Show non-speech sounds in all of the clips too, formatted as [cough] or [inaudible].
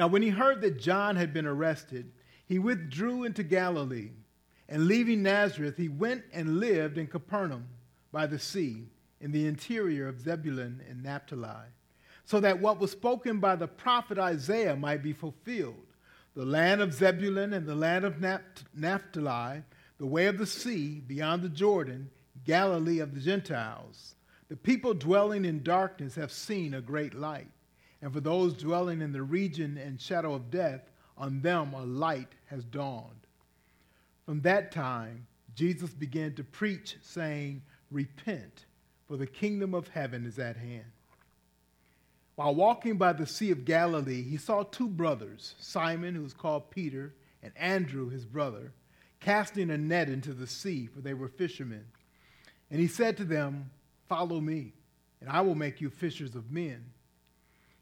Now, when he heard that John had been arrested, he withdrew into Galilee. And leaving Nazareth, he went and lived in Capernaum by the sea, in the interior of Zebulun and Naphtali, so that what was spoken by the prophet Isaiah might be fulfilled the land of Zebulun and the land of Naphtali, the way of the sea beyond the Jordan, Galilee of the Gentiles. The people dwelling in darkness have seen a great light. And for those dwelling in the region and shadow of death, on them a light has dawned. From that time, Jesus began to preach, saying, Repent, for the kingdom of heaven is at hand. While walking by the Sea of Galilee, he saw two brothers, Simon, who was called Peter, and Andrew, his brother, casting a net into the sea, for they were fishermen. And he said to them, Follow me, and I will make you fishers of men.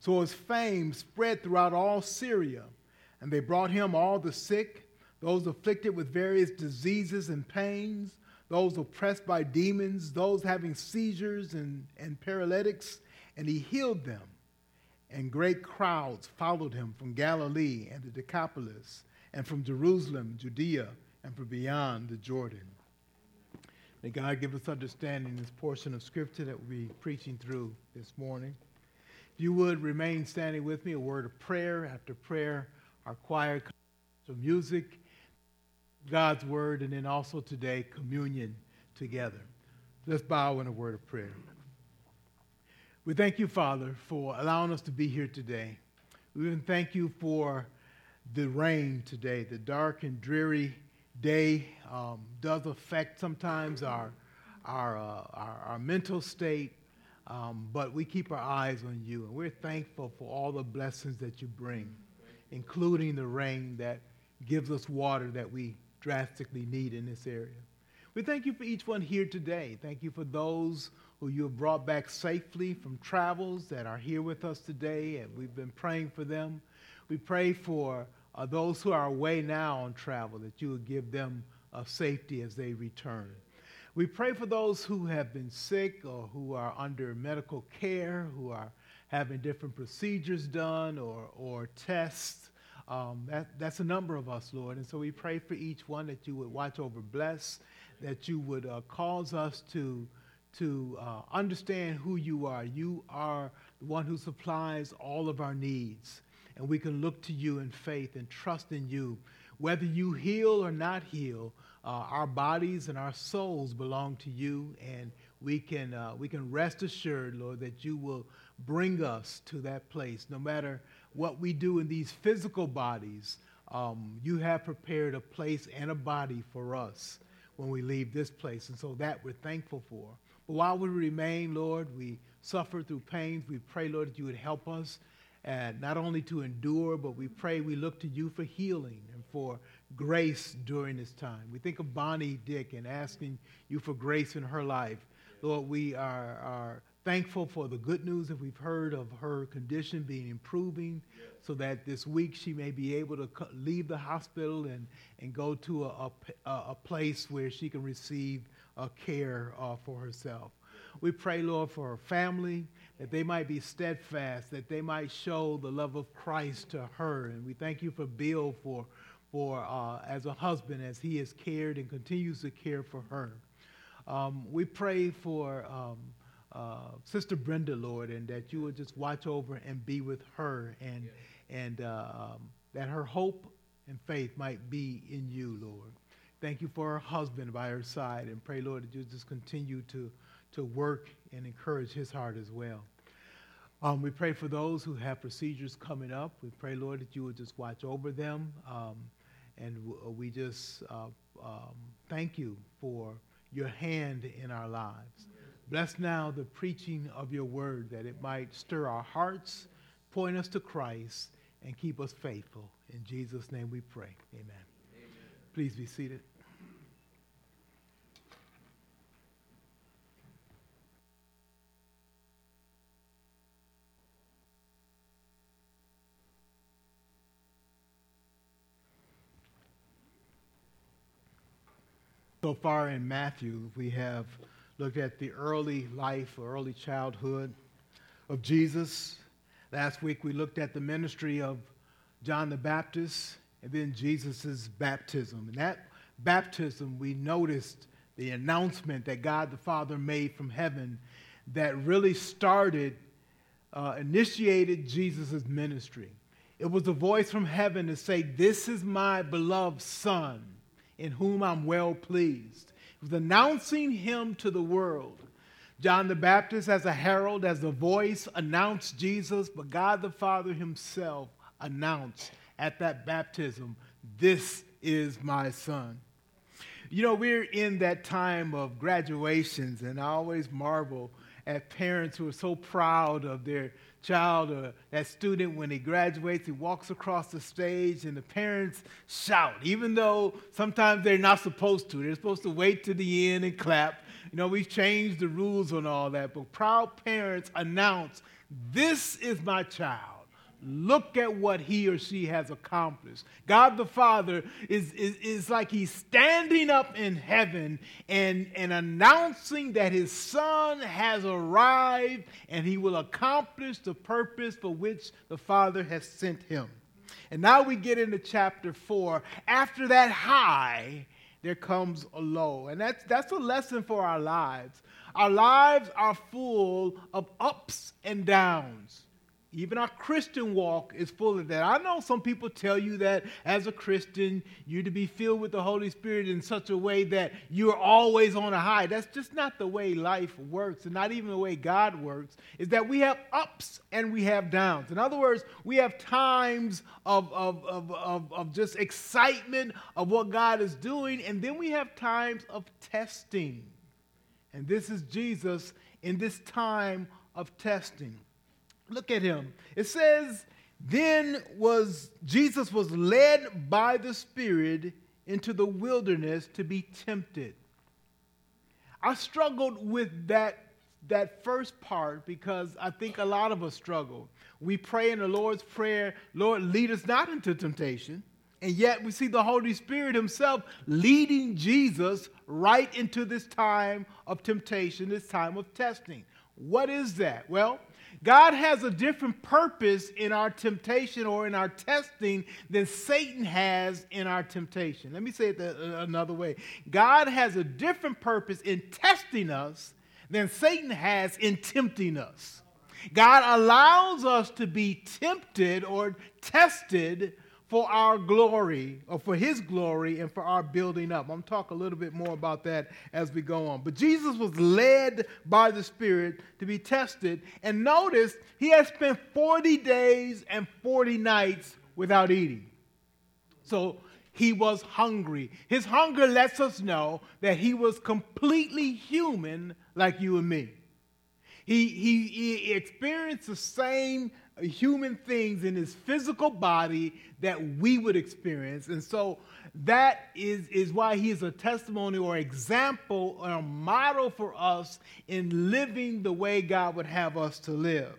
So his fame spread throughout all Syria, and they brought him all the sick, those afflicted with various diseases and pains, those oppressed by demons, those having seizures and, and paralytics, and he healed them. And great crowds followed him from Galilee and the Decapolis, and from Jerusalem, Judea, and from beyond the Jordan. May God give us understanding in this portion of Scripture that we'll be preaching through this morning you would remain standing with me, a word of prayer. After prayer, our choir, some music, God's word, and then also today, communion together. Let's bow in a word of prayer. We thank you, Father, for allowing us to be here today. We even thank you for the rain today. The dark and dreary day um, does affect sometimes our, our, uh, our, our mental state, um, but we keep our eyes on you, and we're thankful for all the blessings that you bring, including the rain that gives us water that we drastically need in this area. We thank you for each one here today. Thank you for those who you have brought back safely from travels that are here with us today, and we've been praying for them. We pray for uh, those who are away now on travel that you will give them uh, safety as they return. We pray for those who have been sick or who are under medical care, who are having different procedures done or, or tests. Um, that, that's a number of us, Lord. And so we pray for each one that you would watch over, bless, that you would uh, cause us to, to uh, understand who you are. You are the one who supplies all of our needs. And we can look to you in faith and trust in you. Whether you heal or not heal, uh, our bodies and our souls belong to you, and we can, uh, we can rest assured, Lord, that you will bring us to that place. No matter what we do in these physical bodies, um, you have prepared a place and a body for us when we leave this place. And so that we're thankful for. But while we remain, Lord, we suffer through pains. We pray, Lord, that you would help us and not only to endure, but we pray we look to you for healing and for grace during this time. We think of Bonnie Dick and asking you for grace in her life. Lord, we are, are thankful for the good news that we've heard of her condition being improving so that this week she may be able to leave the hospital and, and go to a, a, a place where she can receive care uh, for herself. We pray, Lord, for her family, that they might be steadfast, that they might show the love of Christ to her. And we thank you for Bill for, for uh, as a husband, as he has cared and continues to care for her. Um, we pray for um, uh, Sister Brenda, Lord, and that you would just watch over and be with her, and, and uh, um, that her hope and faith might be in you, Lord. Thank you for her husband by her side, and pray, Lord, that you just continue to, to work and encourage his heart as well. Um, we pray for those who have procedures coming up. We pray, Lord, that you would just watch over them. Um, and w- we just uh, um, thank you for your hand in our lives. Bless now the preaching of your word that it might stir our hearts, point us to Christ, and keep us faithful. In Jesus' name we pray. Amen. Amen. Please be seated. So far in Matthew, we have looked at the early life or early childhood of Jesus. Last week we looked at the ministry of John the Baptist and then Jesus' baptism. And that baptism, we noticed the announcement that God the Father made from heaven that really started, uh, initiated Jesus' ministry. It was a voice from heaven to say, This is my beloved Son, in whom I'm well pleased was announcing him to the world. John the Baptist, as a herald, as a voice, announced Jesus, but God the Father himself announced at that baptism, This is my son. You know, we're in that time of graduations, and I always marvel at parents who are so proud of their child or that student, when he graduates, he walks across the stage and the parents shout, even though sometimes they're not supposed to. They're supposed to wait to the end and clap. You know, we've changed the rules on all that, but proud parents announce, This is my child. Look at what he or she has accomplished. God the Father is, is, is like he's standing up in heaven and, and announcing that his son has arrived and he will accomplish the purpose for which the Father has sent him. And now we get into chapter 4. After that high, there comes a low. And that's, that's a lesson for our lives. Our lives are full of ups and downs. Even our Christian walk is full of that. I know some people tell you that as a Christian, you're to be filled with the Holy Spirit in such a way that you're always on a high. That's just not the way life works, and not even the way God works, is that we have ups and we have downs. In other words, we have times of, of, of, of, of just excitement of what God is doing, and then we have times of testing. And this is Jesus in this time of testing. Look at him. It says, then was Jesus was led by the Spirit into the wilderness to be tempted. I struggled with that, that first part because I think a lot of us struggle. We pray in the Lord's Prayer, Lord, lead us not into temptation. And yet we see the Holy Spirit Himself leading Jesus right into this time of temptation, this time of testing. What is that? Well, God has a different purpose in our temptation or in our testing than Satan has in our temptation. Let me say it uh, another way God has a different purpose in testing us than Satan has in tempting us. God allows us to be tempted or tested for our glory, or for his glory, and for our building up. I'm going to talk a little bit more about that as we go on. But Jesus was led by the Spirit to be tested, and notice he had spent 40 days and 40 nights without eating. So he was hungry. His hunger lets us know that he was completely human like you and me. He, he, he experienced the same human things in his physical body that we would experience. And so that is, is why he is a testimony or example or a model for us in living the way God would have us to live.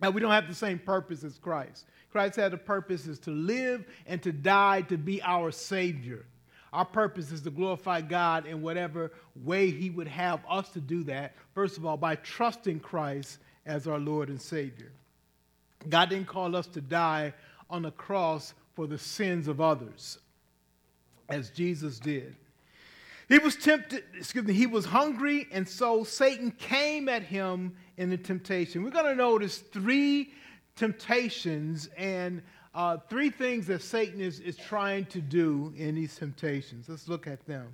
Now, we don't have the same purpose as Christ. Christ had a purpose is to live and to die to be our Savior. Our purpose is to glorify God in whatever way He would have us to do that. First of all, by trusting Christ as our Lord and Savior. God didn't call us to die on the cross for the sins of others, as Jesus did. He was tempted, excuse me, he was hungry, and so Satan came at him in the temptation. We're going to notice three temptations and uh, three things that Satan is, is trying to do in these temptations. Let's look at them.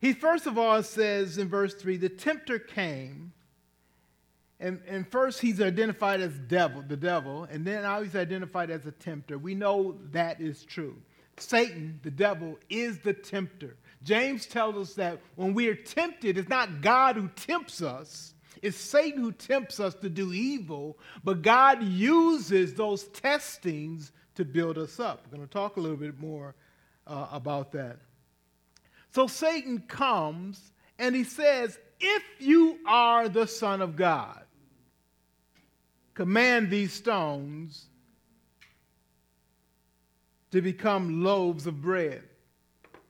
He first of all says in verse 3 the tempter came and, and first, he's identified as devil, the devil, and then now he's identified as a tempter. We know that is true. Satan, the devil, is the tempter. James tells us that when we are tempted, it's not God who tempts us, it's Satan who tempts us to do evil, but God uses those testings to build us up. We're going to talk a little bit more uh, about that. So Satan comes and he says, If you are the Son of God, command these stones to become loaves of bread.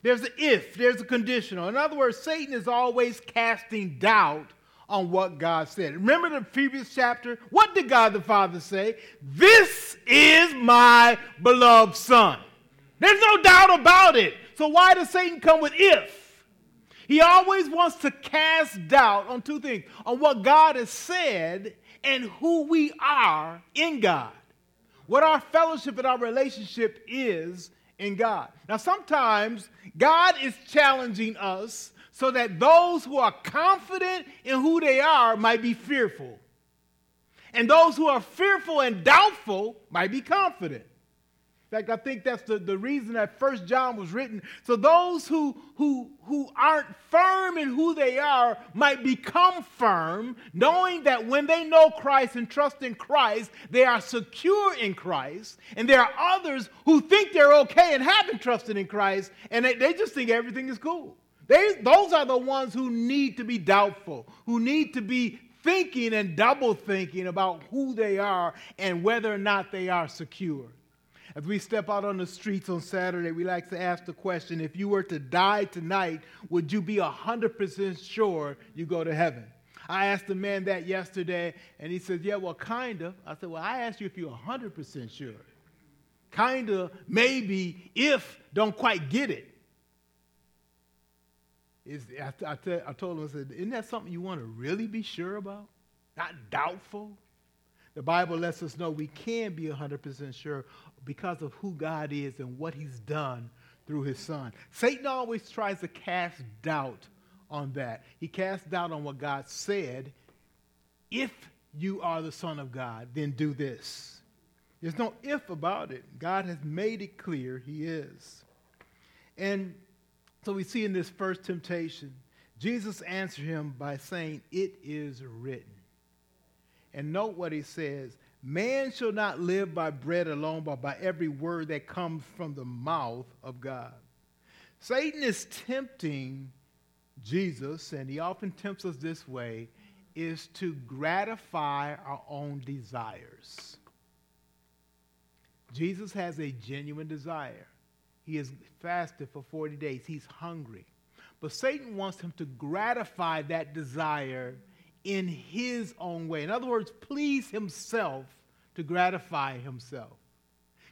There's an if, there's a conditional. In other words, Satan is always casting doubt on what God said. Remember the previous chapter? What did God the Father say? This is my beloved Son. There's no doubt about it. So why does Satan come with if? He always wants to cast doubt on two things on what God has said and who we are in God. What our fellowship and our relationship is in God. Now, sometimes God is challenging us so that those who are confident in who they are might be fearful. And those who are fearful and doubtful might be confident fact, I think that's the, the reason that First John was written. So those who, who, who aren't firm in who they are might become firm, knowing that when they know Christ and trust in Christ, they are secure in Christ. And there are others who think they're okay and haven't trusted in Christ, and they, they just think everything is cool. They, those are the ones who need to be doubtful, who need to be thinking and double thinking about who they are and whether or not they are secure. As we step out on the streets on Saturday, we like to ask the question if you were to die tonight, would you be 100% sure you go to heaven? I asked a man that yesterday, and he said, Yeah, well, kind of. I said, Well, I asked you if you're 100% sure. Kind of, maybe, if, don't quite get it. Is, I, I, I told him, I said, Isn't that something you want to really be sure about? Not doubtful? The Bible lets us know we can be 100% sure because of who God is and what he's done through his son. Satan always tries to cast doubt on that. He casts doubt on what God said. If you are the son of God, then do this. There's no if about it. God has made it clear he is. And so we see in this first temptation, Jesus answered him by saying, It is written. And note what he says Man shall not live by bread alone, but by every word that comes from the mouth of God. Satan is tempting Jesus, and he often tempts us this way, is to gratify our own desires. Jesus has a genuine desire. He has fasted for 40 days. He's hungry. But Satan wants him to gratify that desire in his own way. In other words, please himself to gratify himself.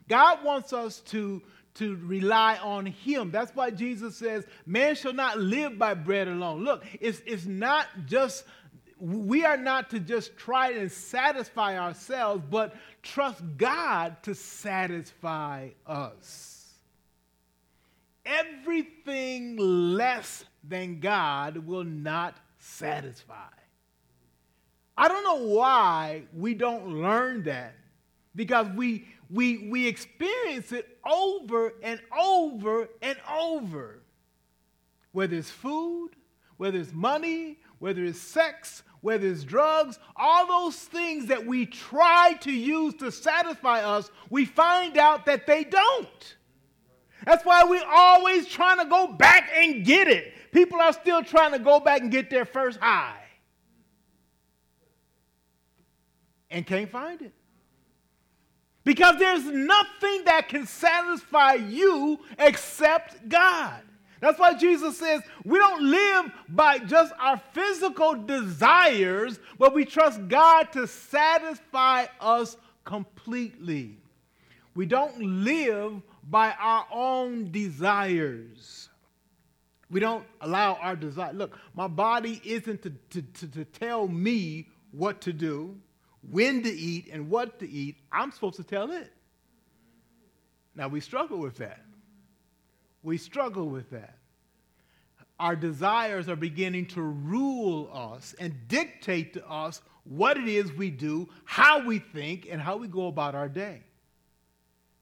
God wants us to, to rely on him. That's why Jesus says, Man shall not live by bread alone. Look, it's, it's not just, we are not to just try and satisfy ourselves, but trust God to satisfy us. Everything less than God will not satisfy. I don't know why we don't learn that because we, we, we experience it over and over and over. Whether it's food, whether it's money, whether it's sex, whether it's drugs, all those things that we try to use to satisfy us, we find out that they don't. That's why we're always trying to go back and get it. People are still trying to go back and get their first high and can't find it. Because there's nothing that can satisfy you except God. That's why Jesus says we don't live by just our physical desires, but we trust God to satisfy us completely. We don't live by our own desires. We don't allow our desire. Look, my body isn't to, to, to, to tell me what to do when to eat and what to eat. I'm supposed to tell it. Now, we struggle with that. We struggle with that. Our desires are beginning to rule us and dictate to us what it is we do, how we think, and how we go about our day.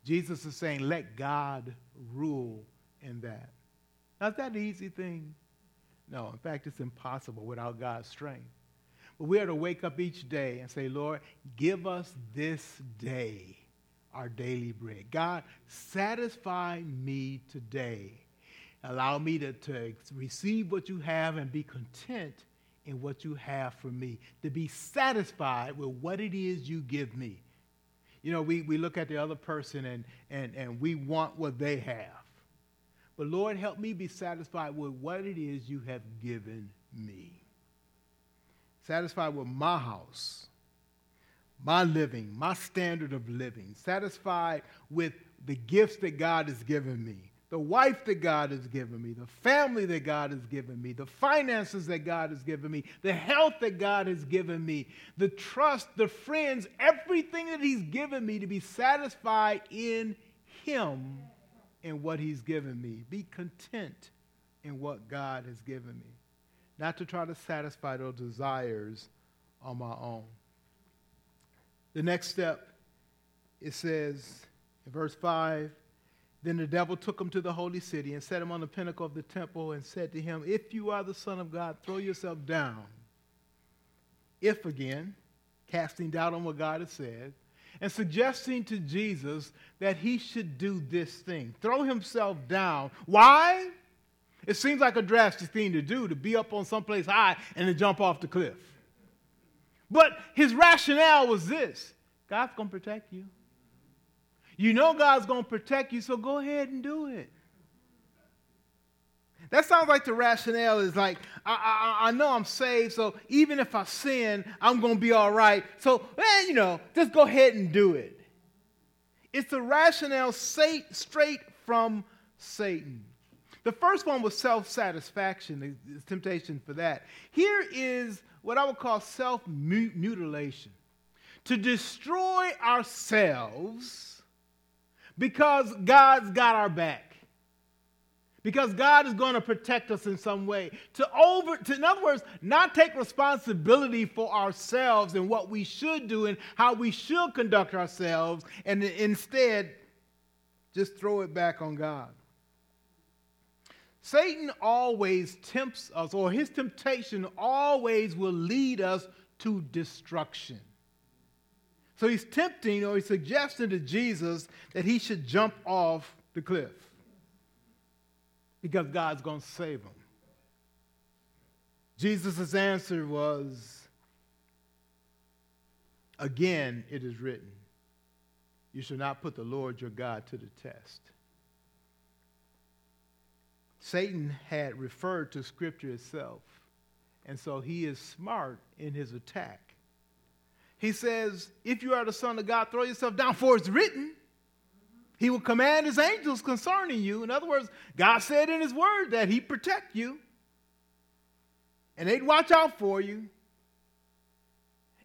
Jesus is saying, let God rule in that. Not that an easy thing. No, in fact, it's impossible without God's strength. We are to wake up each day and say, Lord, give us this day our daily bread. God, satisfy me today. Allow me to, to receive what you have and be content in what you have for me, to be satisfied with what it is you give me. You know, we, we look at the other person and, and, and we want what they have. But Lord, help me be satisfied with what it is you have given me satisfied with my house, my living, my standard of living, satisfied with the gifts that God has given me, the wife that God has given me, the family that God has given me, the finances that God has given me, the health that God has given me, the trust, the friends, everything that He's given me to be satisfied in Him and what He's given me. Be content in what God has given me not to try to satisfy those desires on my own. The next step, it says in verse 5 Then the devil took him to the holy city and set him on the pinnacle of the temple and said to him, If you are the Son of God, throw yourself down. If again, casting doubt on what God has said, and suggesting to Jesus that he should do this thing throw himself down. Why? It seems like a drastic thing to do to be up on someplace high and then jump off the cliff. But his rationale was this God's going to protect you. You know God's going to protect you, so go ahead and do it. That sounds like the rationale is like, I, I, I know I'm saved, so even if I sin, I'm going to be all right. So, eh, you know, just go ahead and do it. It's the rationale straight from Satan. The first one was self satisfaction, the temptation for that. Here is what I would call self mutilation to destroy ourselves because God's got our back. Because God is going to protect us in some way. To over, to, in other words, not take responsibility for ourselves and what we should do and how we should conduct ourselves, and instead just throw it back on God. Satan always tempts us, or his temptation always will lead us to destruction. So he's tempting or he's suggesting to Jesus that he should jump off the cliff because God's going to save him. Jesus' answer was, Again, it is written, you shall not put the Lord your God to the test. Satan had referred to Scripture itself, and so he is smart in his attack. He says, If you are the Son of God, throw yourself down, for it's written. He will command his angels concerning you. In other words, God said in his word that he'd protect you and they'd watch out for you,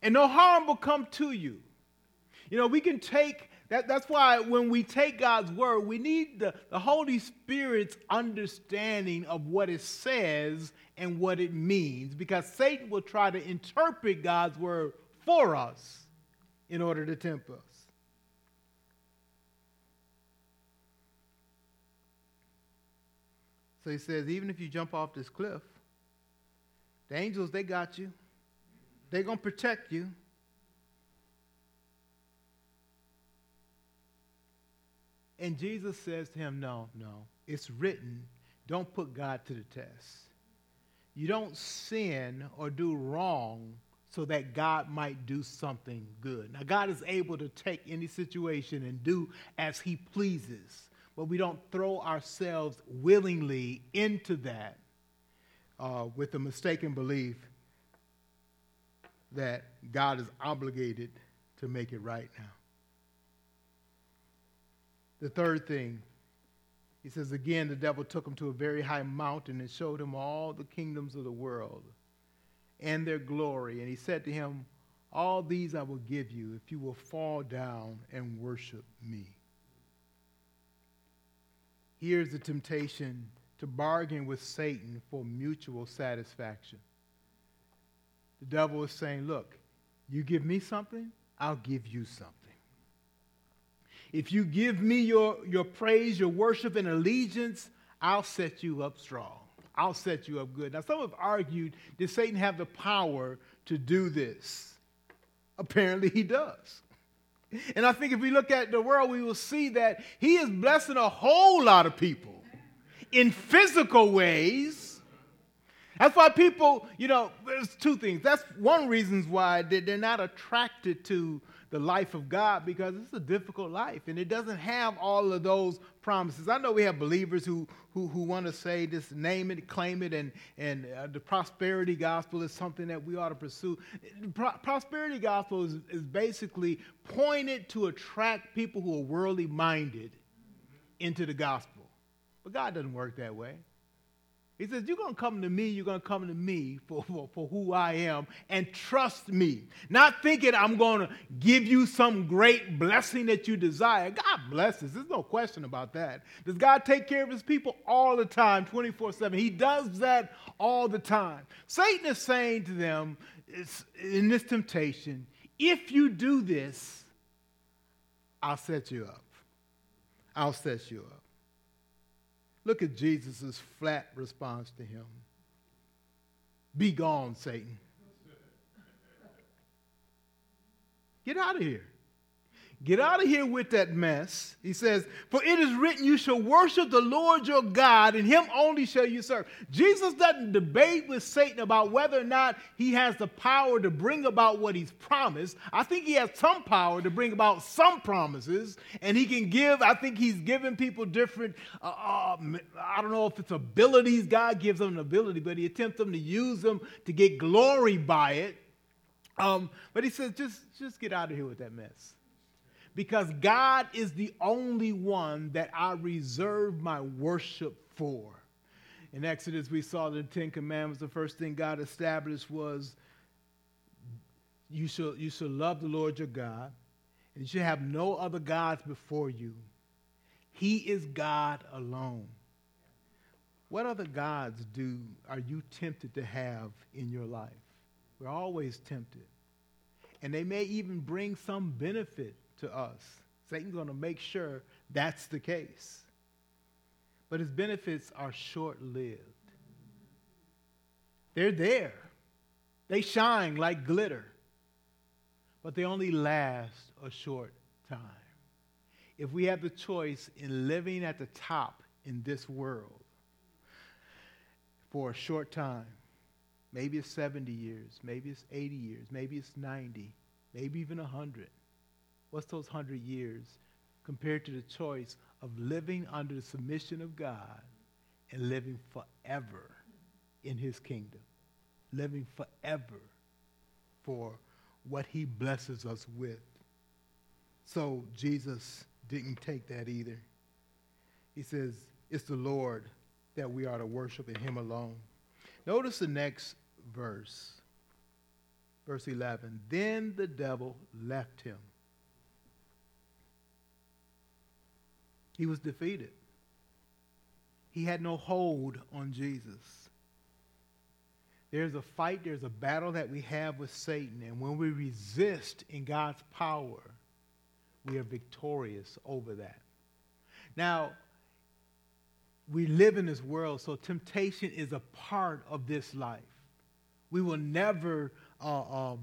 and no harm will come to you. You know, we can take that, that's why when we take God's word, we need the, the Holy Spirit's understanding of what it says and what it means, because Satan will try to interpret God's word for us in order to tempt us. So he says, even if you jump off this cliff, the angels, they got you. They're going to protect you. And Jesus says to him, No, no. It's written, don't put God to the test. You don't sin or do wrong so that God might do something good. Now, God is able to take any situation and do as he pleases, but we don't throw ourselves willingly into that uh, with the mistaken belief that God is obligated to make it right now. The third thing, he says, again, the devil took him to a very high mountain and showed him all the kingdoms of the world and their glory. And he said to him, All these I will give you if you will fall down and worship me. Here's the temptation to bargain with Satan for mutual satisfaction. The devil is saying, Look, you give me something, I'll give you something. If you give me your, your praise, your worship, and allegiance, I'll set you up strong. I'll set you up good. Now, some have argued, did Satan have the power to do this? Apparently, he does. And I think if we look at the world, we will see that he is blessing a whole lot of people in physical ways. That's why people, you know, there's two things. That's one reason why they're not attracted to the life of God because it's a difficult life and it doesn't have all of those promises. I know we have believers who, who, who want to say this, name it, claim it, and, and uh, the prosperity gospel is something that we ought to pursue. Pro- prosperity gospel is, is basically pointed to attract people who are worldly minded into the gospel. But God doesn't work that way. He says, You're going to come to me, you're going to come to me for, for, for, who I am and trust me. Not thinking I'm going to give you some great blessing that you desire. God blesses. There's no question about that. Does God take care of his people all the time, 24 7? He does that all the time. Satan is saying to them in this temptation, if you do this, I'll set you up. I'll set you up. Look at Jesus' flat response to him Be gone, Satan. [laughs] Get out of here. Get out of here with that mess. He says, For it is written, You shall worship the Lord your God, and him only shall you serve. Jesus doesn't debate with Satan about whether or not he has the power to bring about what he's promised. I think he has some power to bring about some promises, and he can give, I think he's given people different, uh, uh, I don't know if it's abilities. God gives them an ability, but he attempts them to use them to get glory by it. Um, but he says, just, just get out of here with that mess because God is the only one that I reserve my worship for. In Exodus, we saw the Ten Commandments. The first thing God established was you shall, you shall love the Lord your God, and you shall have no other gods before you. He is God alone. What other gods do are you tempted to have in your life? We're always tempted. And they may even bring some benefit to us. Satan's going to make sure that's the case. But his benefits are short lived. They're there, they shine like glitter, but they only last a short time. If we have the choice in living at the top in this world for a short time, maybe it's 70 years, maybe it's 80 years, maybe it's 90, maybe even 100 What's those hundred years compared to the choice of living under the submission of God and living forever in his kingdom? Living forever for what he blesses us with. So Jesus didn't take that either. He says, it's the Lord that we are to worship in him alone. Notice the next verse, verse 11. Then the devil left him He was defeated. He had no hold on Jesus. There's a fight, there's a battle that we have with Satan, and when we resist in God's power, we are victorious over that. Now, we live in this world, so temptation is a part of this life. We will never uh, um,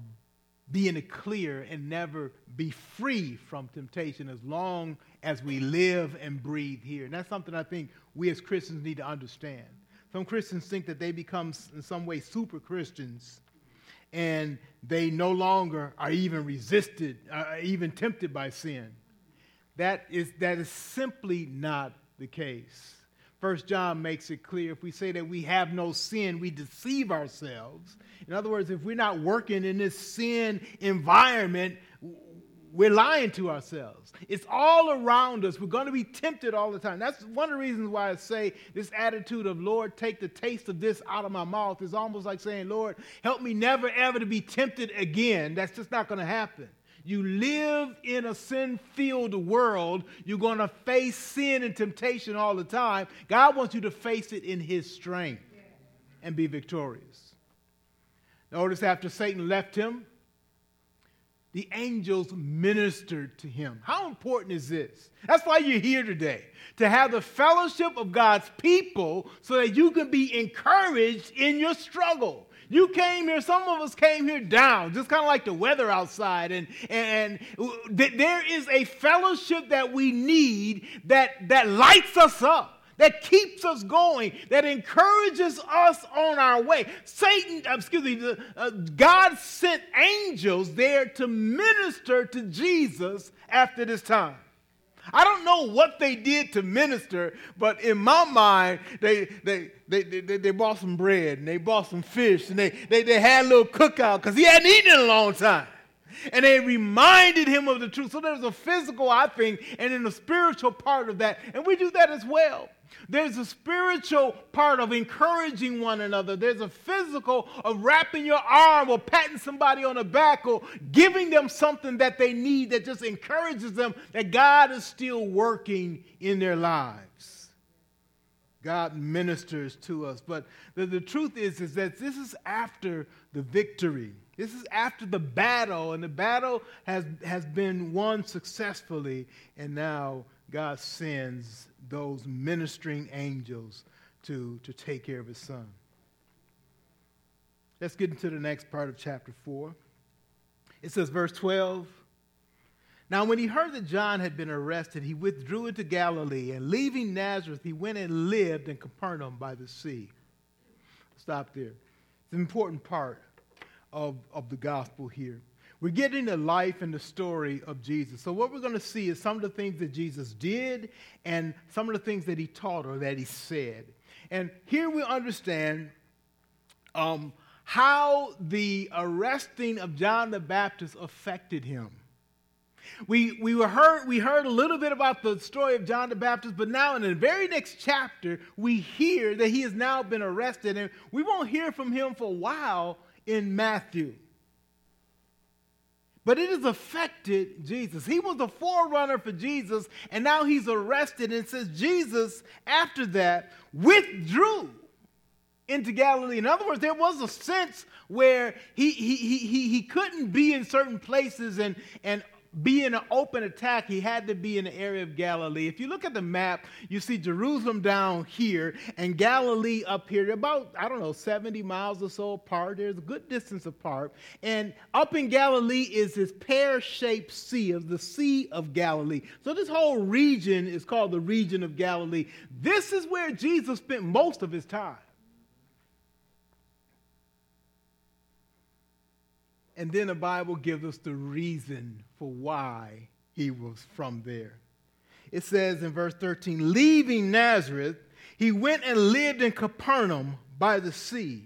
be in the clear and never be free from temptation as long as we live and breathe here. And that's something I think we as Christians need to understand. Some Christians think that they become, in some way, super Christians and they no longer are even resisted, uh, even tempted by sin. That is, that is simply not the case. First John makes it clear if we say that we have no sin, we deceive ourselves. In other words, if we're not working in this sin environment, we're lying to ourselves. It's all around us. We're going to be tempted all the time. That's one of the reasons why I say this attitude of, Lord, take the taste of this out of my mouth is almost like saying, Lord, help me never ever to be tempted again. That's just not going to happen. You live in a sin filled world. You're going to face sin and temptation all the time. God wants you to face it in His strength and be victorious. Notice after Satan left him, the angels ministered to him. How important is this? That's why you're here today, to have the fellowship of God's people so that you can be encouraged in your struggle. You came here, some of us came here down, just kind of like the weather outside. And, and, there is a fellowship that we need that, that lights us up that keeps us going, that encourages us on our way. Satan, uh, excuse me, uh, God sent angels there to minister to Jesus after this time. I don't know what they did to minister, but in my mind, they, they, they, they, they bought some bread and they bought some fish and they, they, they had a little cookout because he hadn't eaten in a long time. And they reminded him of the truth. So there's a physical, I think, and then a spiritual part of that. And we do that as well. There's a spiritual part of encouraging one another. There's a physical of wrapping your arm or patting somebody on the back or giving them something that they need that just encourages them that God is still working in their lives. God ministers to us. But the, the truth is, is that this is after the victory. This is after the battle, and the battle has, has been won successfully, and now God sends those ministering angels to, to take care of his son. Let's get into the next part of chapter 4. It says, verse 12 Now, when he heard that John had been arrested, he withdrew into Galilee, and leaving Nazareth, he went and lived in Capernaum by the sea. Stop there. It's an important part of, of the gospel here. We're getting the life and the story of Jesus. So, what we're going to see is some of the things that Jesus did and some of the things that he taught or that he said. And here we understand um, how the arresting of John the Baptist affected him. We, we, were heard, we heard a little bit about the story of John the Baptist, but now in the very next chapter, we hear that he has now been arrested, and we won't hear from him for a while in Matthew. But it has affected Jesus. He was the forerunner for Jesus, and now he's arrested. And says Jesus, after that, withdrew into Galilee. In other words, there was a sense where he, he, he, he couldn't be in certain places and, and be in an open attack, he had to be in the area of Galilee. If you look at the map, you see Jerusalem down here and Galilee up here. They're about, I don't know, 70 miles or so apart. There's a good distance apart. And up in Galilee is this pear shaped sea of the Sea of Galilee. So this whole region is called the region of Galilee. This is where Jesus spent most of his time. And then the Bible gives us the reason for why he was from there. It says in verse 13, leaving Nazareth, he went and lived in Capernaum by the sea,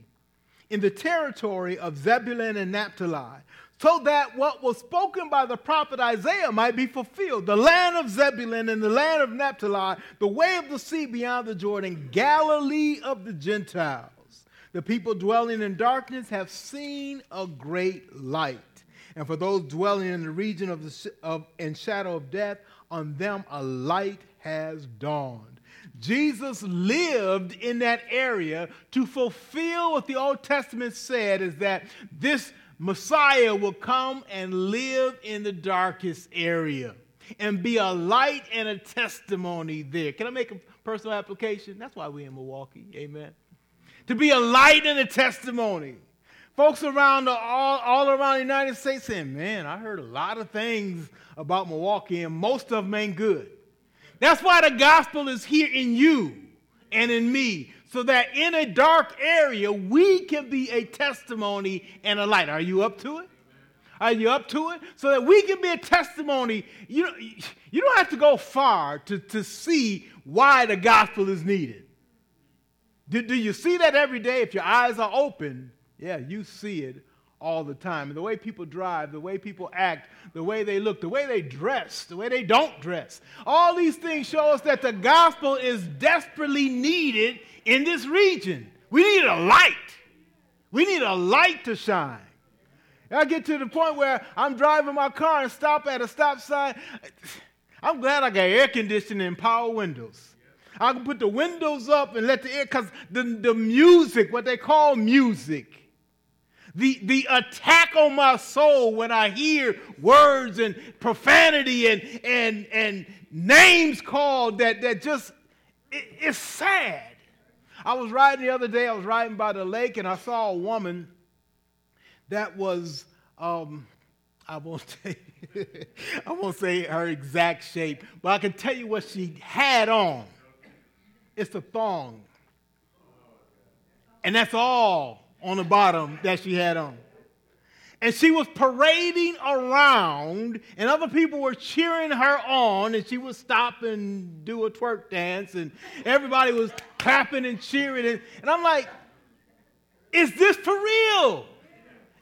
in the territory of Zebulun and Naphtali, so that what was spoken by the prophet Isaiah might be fulfilled. The land of Zebulun and the land of Naphtali, the way of the sea beyond the Jordan, Galilee of the Gentiles. The people dwelling in darkness have seen a great light. And for those dwelling in the region of the of, and shadow of death, on them a light has dawned. Jesus lived in that area to fulfill what the Old Testament said is that this Messiah will come and live in the darkest area and be a light and a testimony there. Can I make a personal application. That's why we're in Milwaukee. Amen. To be a light and a testimony. Folks around the, all, all around the United States saying, man, I heard a lot of things about Milwaukee, and most of them ain't good. That's why the gospel is here in you and in me, so that in a dark area, we can be a testimony and a light. Are you up to it? Are you up to it? So that we can be a testimony. You, you don't have to go far to, to see why the gospel is needed. Do, do you see that every day? If your eyes are open, yeah, you see it all the time. And the way people drive, the way people act, the way they look, the way they dress, the way they don't dress. All these things show us that the gospel is desperately needed in this region. We need a light. We need a light to shine. I get to the point where I'm driving my car and stop at a stop sign. I'm glad I got air conditioning and power windows. I can put the windows up and let the air, because the, the music, what they call music, the, the attack on my soul when I hear words and profanity and, and, and names called that, that just, it, it's sad. I was riding the other day, I was riding by the lake and I saw a woman that was, um, I won't [laughs] say, I won't say her exact shape, but I can tell you what she had on. It's a thong. And that's all on the bottom that she had on. And she was parading around, and other people were cheering her on, and she would stop and do a twerk dance, and everybody was clapping and cheering. And, and I'm like, is this for real?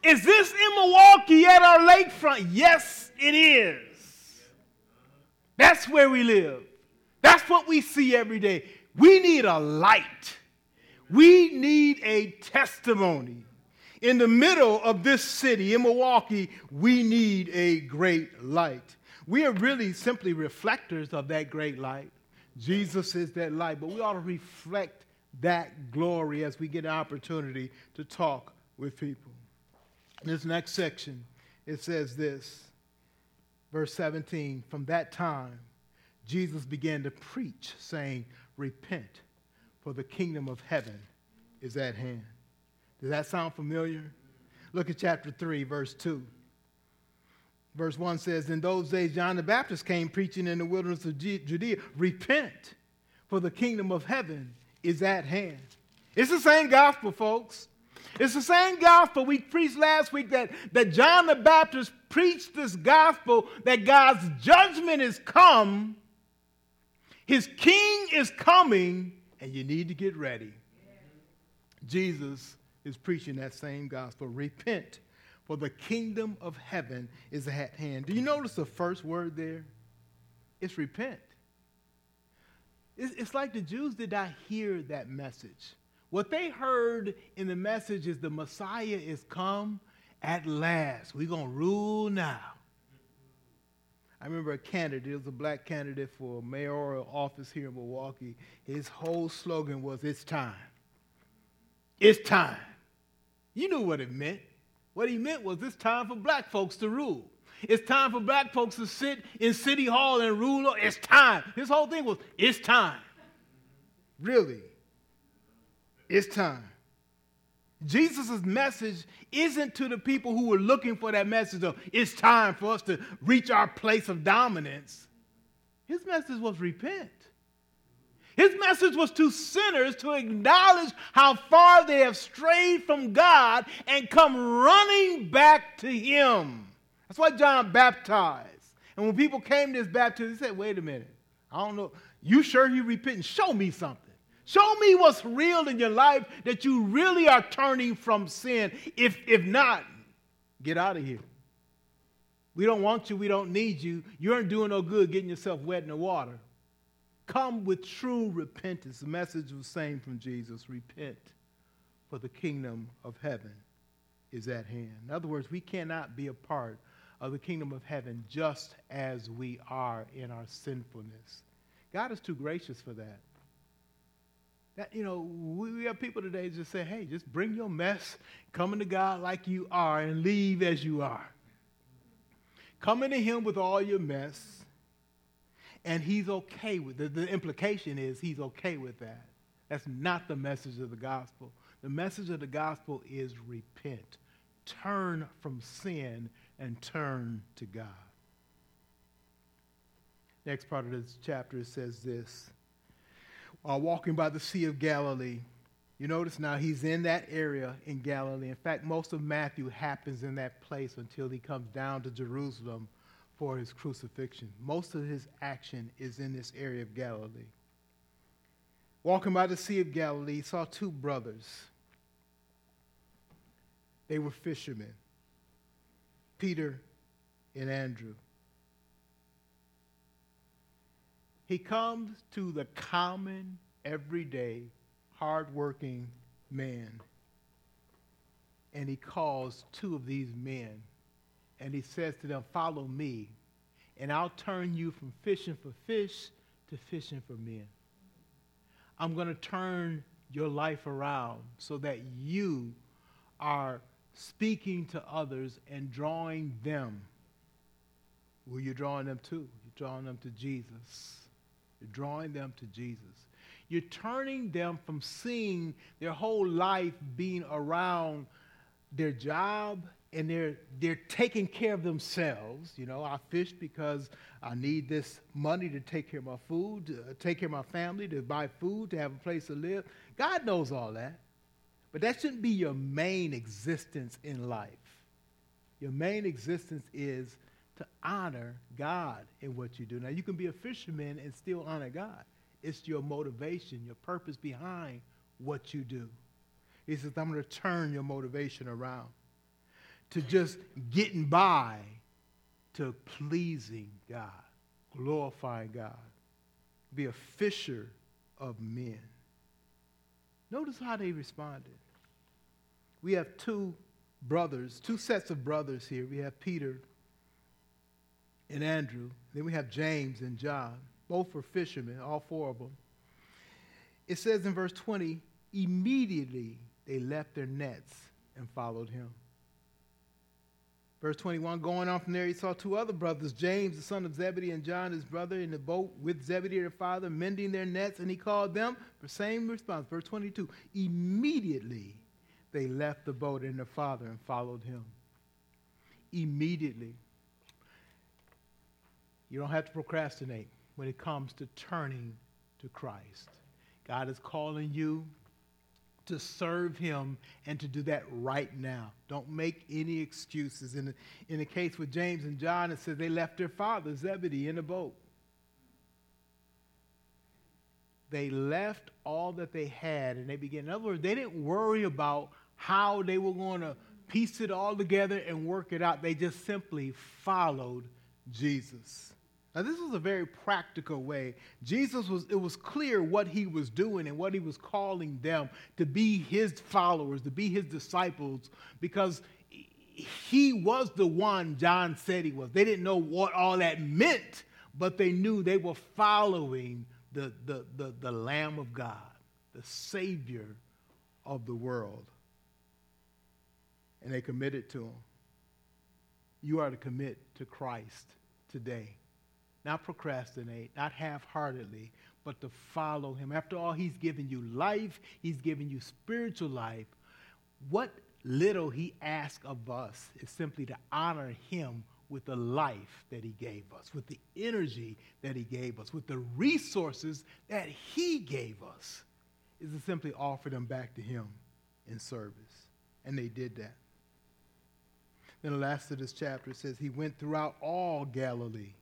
Is this in Milwaukee at our lakefront? Yes, it is. That's where we live. That's what we see every day. We need a light. We need a testimony. In the middle of this city, in Milwaukee, we need a great light. We are really simply reflectors of that great light. Jesus is that light, but we ought to reflect that glory as we get an opportunity to talk with people. In this next section, it says this, verse 17 From that time, Jesus began to preach, saying, Repent for the kingdom of heaven is at hand. Does that sound familiar? Look at chapter 3, verse 2. Verse 1 says, In those days, John the Baptist came preaching in the wilderness of Judea, Repent, for the kingdom of heaven is at hand. It's the same gospel, folks. It's the same gospel we preached last week that, that John the Baptist preached this gospel that God's judgment is come his king is coming, and you need to get ready. Jesus is preaching that same gospel. Repent, for the kingdom of heaven is at hand. Do you notice the first word there? It's repent. It's, like the Jews did not hear that message. What they heard in the message is the Messiah is come at last. We're going to rule now. I remember a candidate, it was a black candidate for mayoral office here in Milwaukee. His whole slogan was, It's time. It's time. You knew what it meant. What he meant was, It's time for black folks to rule. It's time for black folks to sit in City Hall and rule. It's time. His whole thing was, It's time. Really. It's time. Jesus' message isn't to the people who were looking for that message of it's time for us to reach our place of dominance. His message was repent. His message was to sinners to acknowledge how far they have strayed from God and come running back to Him. That's why John baptized. And when people came to his baptism, he said, Wait a minute. I don't know. You sure you repent? Show me something. Show me what's real in your life that you really are turning from sin. If, if not, get out of here. We don't want you. We don't need you. You aren't doing no good getting yourself wet in the water. Come with true repentance. The message was saying from Jesus repent, for the kingdom of heaven is at hand. In other words, we cannot be a part of the kingdom of heaven just as we are in our sinfulness. God is too gracious for that. That, you know, we have people today just say, hey, just bring your mess, come into God like you are, and leave as you are. Come into Him with all your mess, And he's okay with the, the implication is he's okay with that. That's not the message of the gospel. The message of the gospel is repent, turn from sin, and turn to God. Next part of this chapter says this While walking by the Sea of Galilee, you notice now he's in that area in Galilee. In fact, most of Matthew happens in that place until he comes down to Jerusalem for his crucifixion. Most of his action is in this area of Galilee. Walking by the Sea of Galilee, he saw two brothers. They were fishermen, Peter and Andrew. He comes to the common, everyday, hardworking man, and he calls two of these men, and he says to them, Follow me, and I'll turn you from fishing for fish to fishing for men. I'm going to turn your life around so that you are speaking to others and drawing them. Who you're drawing them too. You're drawing them to Jesus. You're drawing them to Jesus. You're turning them from seeing their whole life being around their job and they're, they're taking care of themselves. You know, I fish because I need this money to take care of my food, to uh, take care of my family, to buy food, to have a place to live. God knows all that. But that shouldn't be your main existence in life. Your main existence is to honor God in what you do. Now, you can be a fisherman and still honor God. It's your motivation, your purpose behind what you do. He says, I'm going to turn your motivation around to just getting by to pleasing God, glorifying God. Be a fisher of men. Notice how they responded. We have two brothers, two sets of brothers here. We have Peter and Andrew. Then we have James and John. Both were fishermen, all four of them. It says in verse 20, immediately they left their nets and followed him. Verse 21, going on from there, he saw two other brothers, James, the son of Zebedee, and John, his brother, in the boat with Zebedee, their father, mending their nets, and he called them. The same response. Verse 22, immediately they left the boat and their father and followed him. Immediately. You don't have to procrastinate when it comes to turning to Christ. God is calling you to serve him and to do that right now. Don't make any excuses. In the, in the case with James and John, it says they left their father, Zebedee, in the boat. They left all that they had and they began. In other words, they didn't worry about how they were going to piece it all together and work it out. They just simply followed Jesus. Now, this was a very practical way. Jesus was, it was clear what he was doing and what he was calling them to be his followers, to be his disciples, because he was the one John said he was. They didn't know what all that meant, but they knew they were following the, the, the, the Lamb of God, the Savior of the world. And they committed to him. You are to commit to Christ today not procrastinate, not half heartedly, but to follow him. After all, he's given you life, he's given you spiritual life. What little he asks of us is simply to honor him with the life that he gave us, with the energy that he gave us, with the resources that he gave us, is to simply offer them back to him in service. And they did that. Then the last of this chapter says he went throughout all Galilee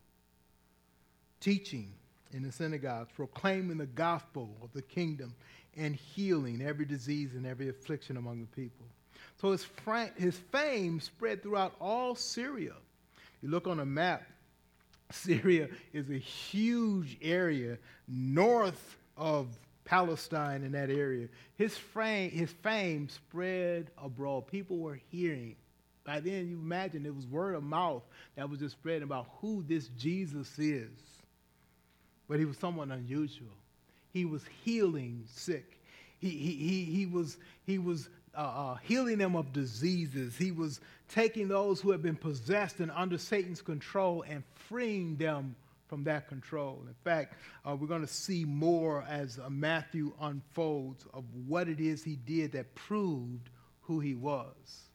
teaching in the synagogues, proclaiming the gospel of the kingdom, and healing every disease and every affliction among the people. So his, his fame spread throughout all Syria. You look on a map, [laughs] Syria is a huge area north of Palestine in that area. His his fame spread abroad. People were hearing. By then, you imagine it was word of mouth that was just spreading about who this Jesus is but he was someone unusual. He was healing sick. He, he, he, he was, he was uh, uh, healing them of diseases. He was taking those who had been possessed and under Satan's control and freeing them from that control. In fact, uh, we're going to see more as uh, Matthew unfolds of what it is he did that proved who he was.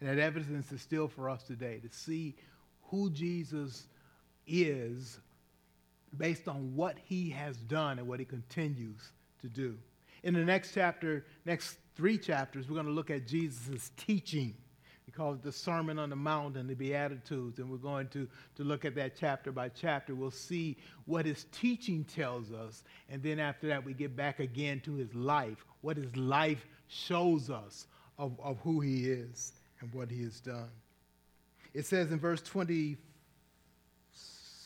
And that evidence is still for us today to see who Jesus is based on what he has done and what he continues to do. In the next chapter, next three chapters, we're going to look at Jesus' teaching. We call it the Sermon on the Mount and the Beatitudes, and we're going to, to look at that chapter by chapter. We'll see what his teaching tells us, and then after that, we get back again to his life, what his life shows us of, of who he is and what he has done. It says in verse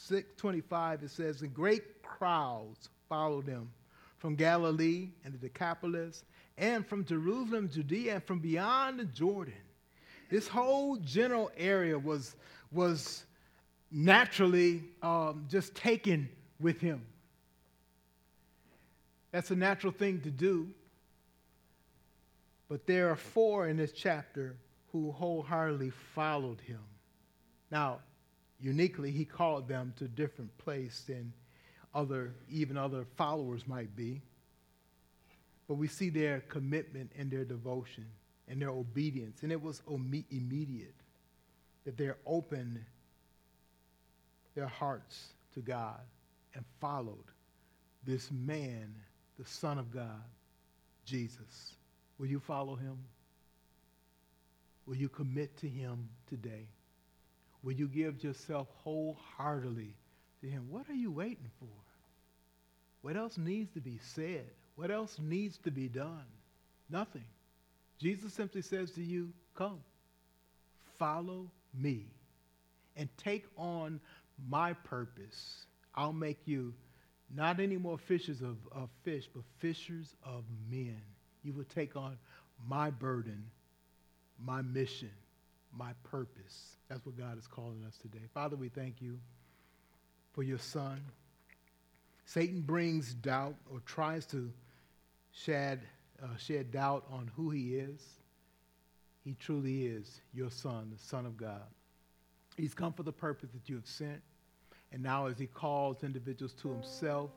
26, 25, it says, And great crowds followed him from Galilee and the Decapolis, and from Jerusalem, Judea, and from beyond the Jordan. This whole general area was, was naturally um, just taken with him. That's a natural thing to do. But there are four in this chapter who wholeheartedly followed him. Now, uniquely, he called them to a different place than other, even other followers might be. But we see their commitment and their devotion and their obedience. And it was immediate that they opened their hearts to God and followed this man, the Son of God, Jesus. Will you follow him? Will you commit to him today? Will you give yourself wholeheartedly to him? What are you waiting for? What else needs to be said? What else needs to be done? Nothing. Jesus simply says to you, Come, follow me, and take on my purpose. I'll make you not any more fishers of, of fish, but fishers of men. You will take on my burden, my mission, my purpose. That's what God is calling us today. Father, we thank you for your son. Satan brings doubt or tries to shed, uh, shed doubt on who he is. He truly is your son, the Son of God. He's come for the purpose that you have sent. And now, as he calls individuals to himself,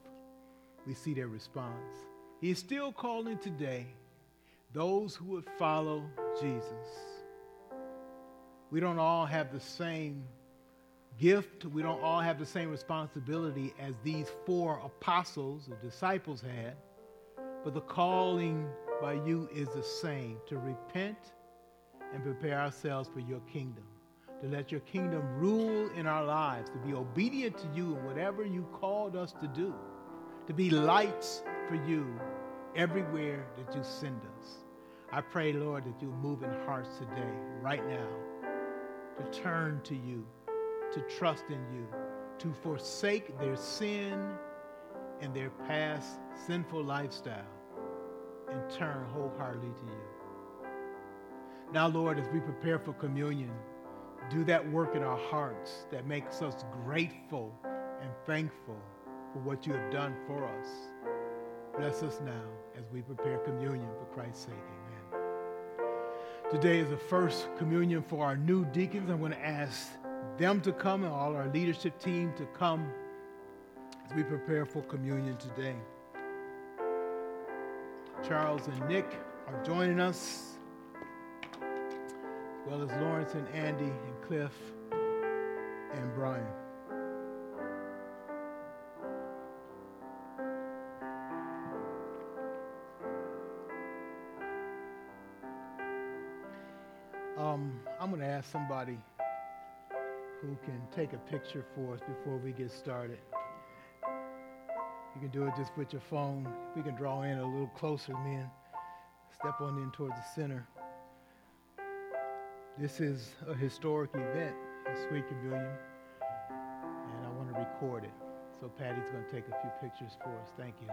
we see their response. He is still calling today those who would follow Jesus. We don't all have the same gift. We don't all have the same responsibility as these four apostles or disciples had. But the calling by you is the same to repent and prepare ourselves for your kingdom, to let your kingdom rule in our lives, to be obedient to you in whatever you called us to do, to be lights for you everywhere that you send us. I pray, Lord, that you move in hearts today, right now to turn to you, to trust in you, to forsake their sin and their past sinful lifestyle and turn wholeheartedly to you. Now, Lord, as we prepare for communion, do that work in our hearts that makes us grateful and thankful for what you have done for us. Bless us now as we prepare communion for Christ's sake. Today is the first communion for our new deacons. I'm going to ask them to come and all our leadership team to come as we prepare for communion today. Charles and Nick are joining us, as well as Lawrence and Andy and Cliff and Brian. Um, I'm going to ask somebody who can take a picture for us before we get started. You can do it just with your phone. We can draw in a little closer, men. Step on in towards the center. This is a historic event, a sweet communion, and I want to record it. So Patty's going to take a few pictures for us. Thank you.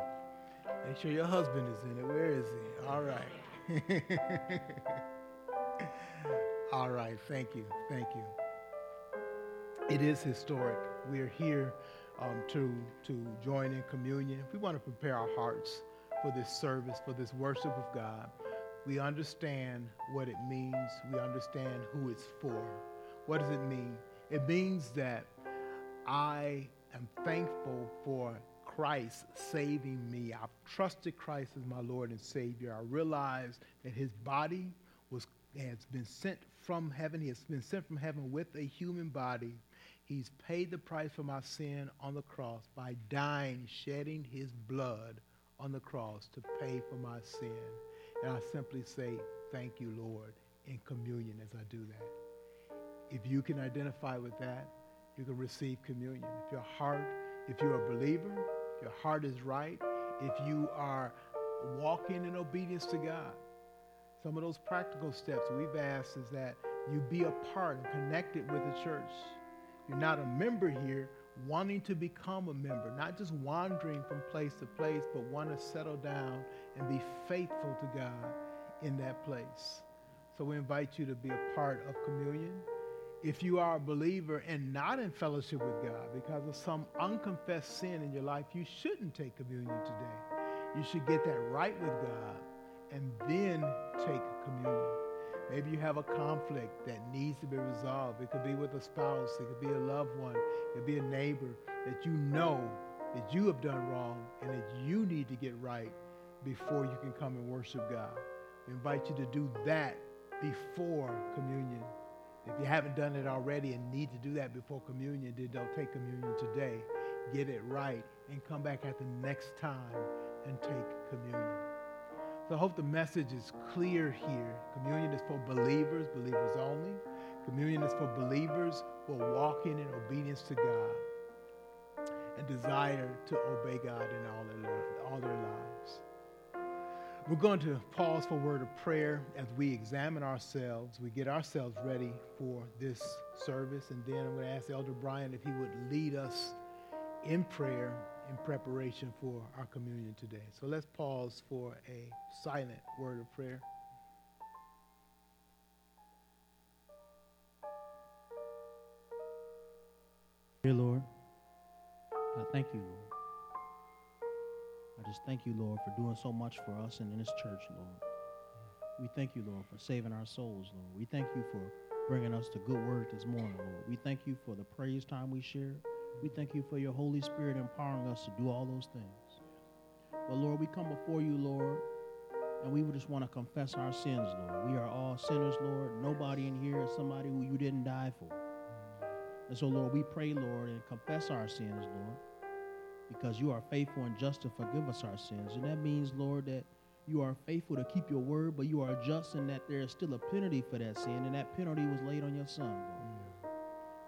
Make sure your husband is in it. Where is he? All right. [laughs] All right, thank you, thank you. It is historic. We are here um, to, to join in communion. We want to prepare our hearts for this service, for this worship of God. We understand what it means. We understand who it's for. What does it mean? It means that I am thankful for Christ saving me. I've trusted Christ as my Lord and Savior. I realize that his body was, has been sent from heaven. He has been sent from heaven with a human body. He's paid the price for my sin on the cross by dying, shedding his blood on the cross to pay for my sin. And I simply say, Thank you, Lord, in communion as I do that. If you can identify with that, you can receive communion. If your heart, if you're a believer, your heart is right, if you are walking in obedience to God, some of those practical steps we've asked is that you be a part and connected with the church. You're not a member here, wanting to become a member, not just wandering from place to place, but want to settle down and be faithful to God in that place. So we invite you to be a part of communion. If you are a believer and not in fellowship with God because of some unconfessed sin in your life, you shouldn't take communion today. You should get that right with God and then take communion. Maybe you have a conflict that needs to be resolved. It could be with a spouse, it could be a loved one, it could be a neighbor that you know that you have done wrong and that you need to get right before you can come and worship God. We invite you to do that before communion. If you haven't done it already and need to do that before communion, then don't take communion today. Get it right and come back at the next time and take communion. So I hope the message is clear here. Communion is for believers, believers only. Communion is for believers who are walking in obedience to God and desire to obey God in all their, all their lives. We're going to pause for a word of prayer as we examine ourselves. We get ourselves ready for this service. And then I'm going to ask Elder Brian if he would lead us in prayer in preparation for our communion today. So let's pause for a silent word of prayer. Dear Lord, I thank you, Lord. I just thank you, Lord, for doing so much for us and in this church, Lord. We thank you, Lord, for saving our souls, Lord. We thank you for bringing us the good word this morning, Lord. We thank you for the praise time we share. We thank you for your Holy Spirit empowering us to do all those things. But Lord, we come before you, Lord, and we just want to confess our sins, Lord. We are all sinners, Lord. Nobody in here is somebody who you didn't die for. And so, Lord, we pray, Lord, and confess our sins, Lord, because you are faithful and just to forgive us our sins. And that means, Lord, that you are faithful to keep your word, but you are just in that there is still a penalty for that sin, and that penalty was laid on your son, Lord.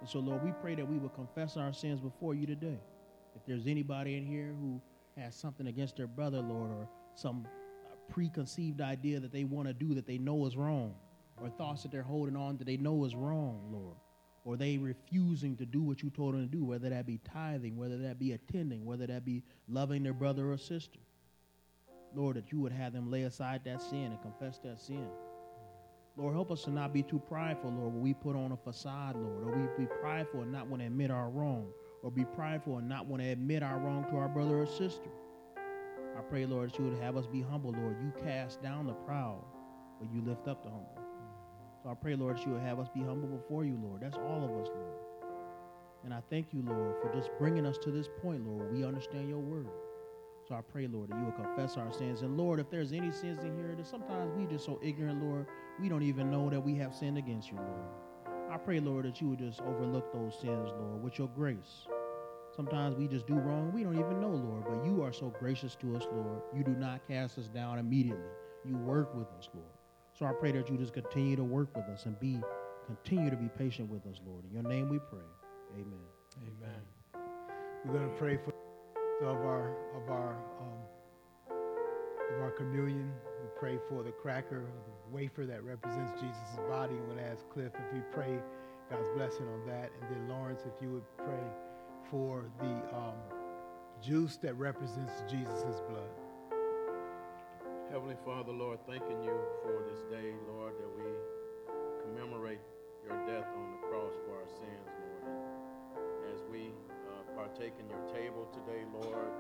And so, Lord, we pray that we will confess our sins before you today. If there's anybody in here who has something against their brother, Lord, or some uh, preconceived idea that they want to do that they know is wrong, or thoughts that they're holding on that they know is wrong, Lord, or they refusing to do what you told them to do, whether that be tithing, whether that be attending, whether that be loving their brother or sister. Lord, that you would have them lay aside that sin and confess that sin. Lord, help us to not be too prideful, Lord, when we put on a facade, Lord, or we be prideful and not want to admit our wrong, or be prideful and not want to admit our wrong to our brother or sister. I pray, Lord, that you would have us be humble, Lord. You cast down the proud, but you lift up the humble. So I pray, Lord, that you would have us be humble before you, Lord. That's all of us, Lord. And I thank you, Lord, for just bringing us to this point, Lord. We understand your word. So I pray, Lord, that you will confess our sins. And Lord, if there's any sins in here, that sometimes we just so ignorant, Lord, we don't even know that we have sinned against you, Lord. I pray, Lord, that you would just overlook those sins, Lord, with your grace. Sometimes we just do wrong. We don't even know, Lord, but you are so gracious to us, Lord. You do not cast us down immediately. You work with us, Lord. So I pray that you just continue to work with us and be continue to be patient with us, Lord. In your name we pray. Amen. Amen. We're going to pray for of our of our um, of our communion. Pray for the cracker, the wafer that represents Jesus' body. I'm going to ask Cliff if he pray God's blessing on that, and then Lawrence, if you would pray for the um, juice that represents Jesus' blood. Heavenly Father, Lord, thanking you for this day, Lord, that we commemorate your death on the cross for our sins, Lord. And as we uh, partake in your table today, Lord,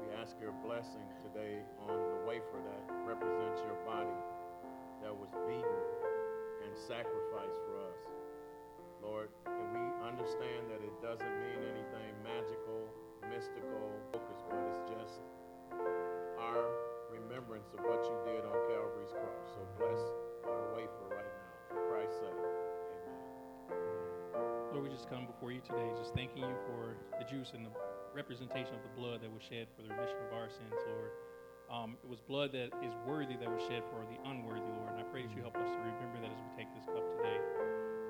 we ask your blessing today on the wafer that represents your body that was beaten and sacrificed for us. Lord, and we understand that it doesn't mean anything magical, mystical, focused, but it's just our remembrance of what you did on Calvary's cross. So bless our wafer right now. For Christ's sake. Amen. Lord, we just come before you today just thanking you for the juice and the representation of the blood that was shed for the remission of our sins, Lord. Um, it was blood that is worthy that was shed for the unworthy, Lord. And I pray that you help us to remember that as we take this cup today.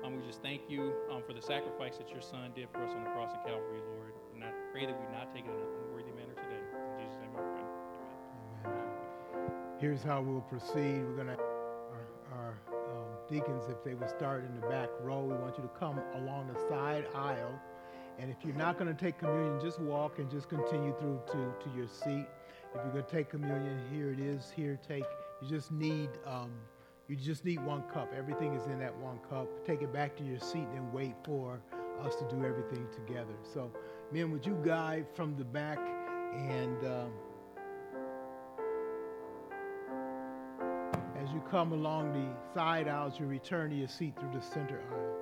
Um, we just thank you um, for the sacrifice that your Son did for us on the cross of Calvary, Lord. And I pray that we not take it in an unworthy manner today. In Jesus' name I pray. Amen. Amen. Here's how we'll proceed. We're going to, our, our um, deacons, if they would start in the back row, we want you to come along the side aisle. And if you're not going to take communion, just walk and just continue through to, to your seat. If you're going to take communion, here it is. Here, take. You just need um, you just need one cup. Everything is in that one cup. Take it back to your seat and wait for us to do everything together. So, men, would you guide from the back and um, as you come along the side aisles, you return to your seat through the center aisle.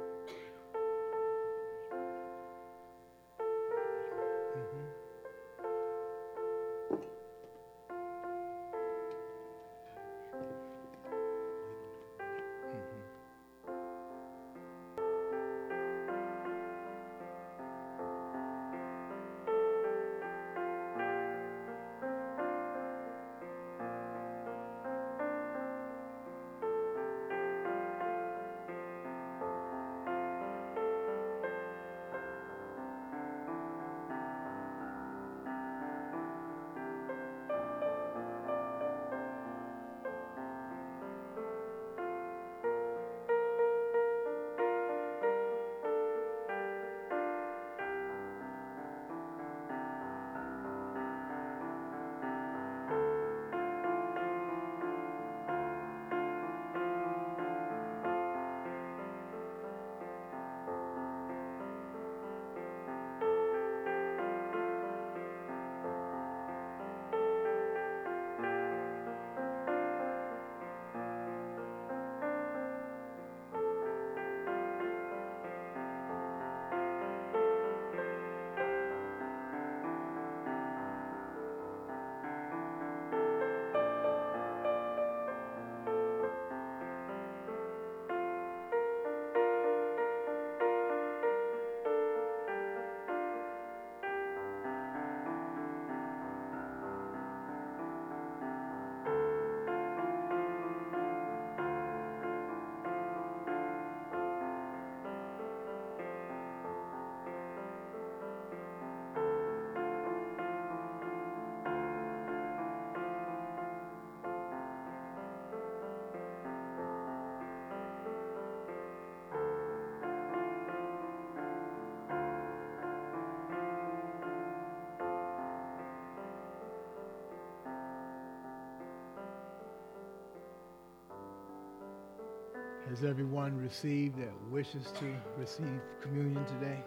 Has everyone received that wishes to receive communion today?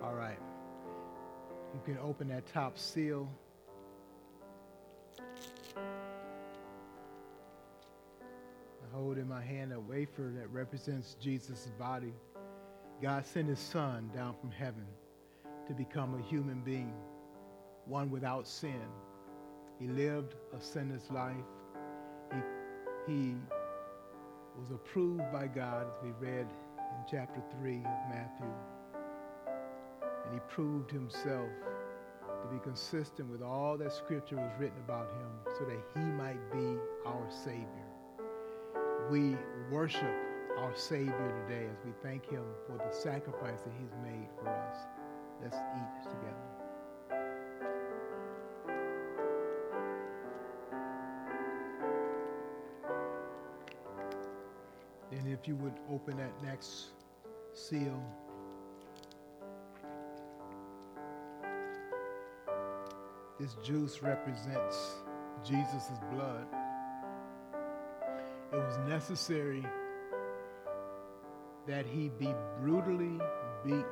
All right. You can open that top seal. I hold in my hand a wafer that represents Jesus' body. God sent his son down from heaven to become a human being, one without sin. He lived a sinless life he was approved by God, as we read in chapter 3 of Matthew. And he proved himself to be consistent with all that scripture was written about him so that he might be our Savior. We worship our Savior today as we thank him for the sacrifice that he's made for us. Let's eat together. If you would open that next seal. This juice represents Jesus' blood. It was necessary that he be brutally beaten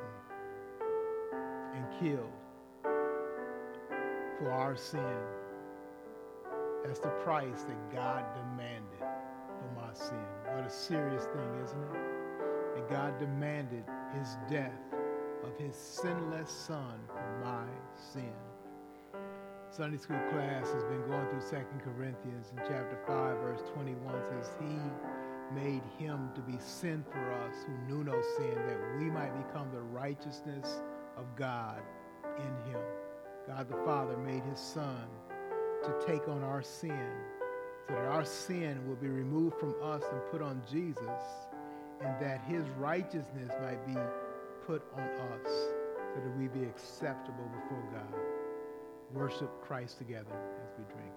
and killed for our sin. That's the price that God demanded for my sin. A serious thing, isn't it? And God demanded his death of his sinless son for my sin. Sunday school class has been going through Second Corinthians in chapter 5, verse 21 says, He made him to be sin for us who knew no sin, that we might become the righteousness of God in him. God the Father made his Son to take on our sin so that our sin will be removed from us and put on Jesus, and that his righteousness might be put on us so that we be acceptable before God. Worship Christ together as we drink.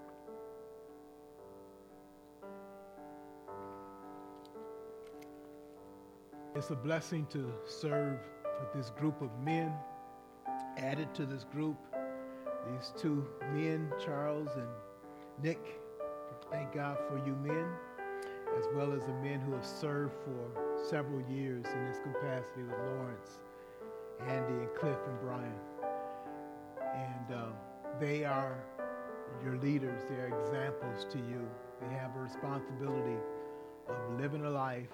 It's a blessing to serve with this group of men. Added to this group, these two men, Charles and Nick. Thank God for you men, as well as the men who have served for several years in this capacity with Lawrence, Andy, and Cliff and Brian. And uh, they are your leaders, they are examples to you. They have a responsibility of living a life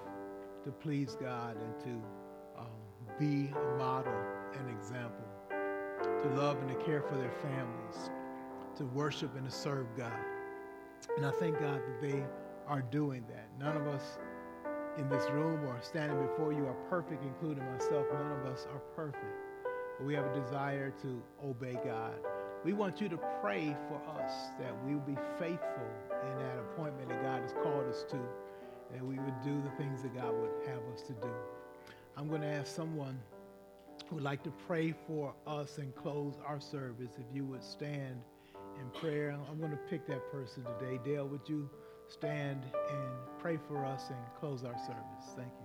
to please God and to um, be a model and example, to love and to care for their families, to worship and to serve God. And I thank God that they are doing that. None of us in this room or standing before you are perfect, including myself. None of us are perfect. But we have a desire to obey God. We want you to pray for us that we will be faithful in that appointment that God has called us to that we would do the things that God would have us to do. I'm going to ask someone who would like to pray for us and close our service. If you would stand in prayer, I'm going to pick that person today. Dale, would you stand and pray for us and close our service? Thank you.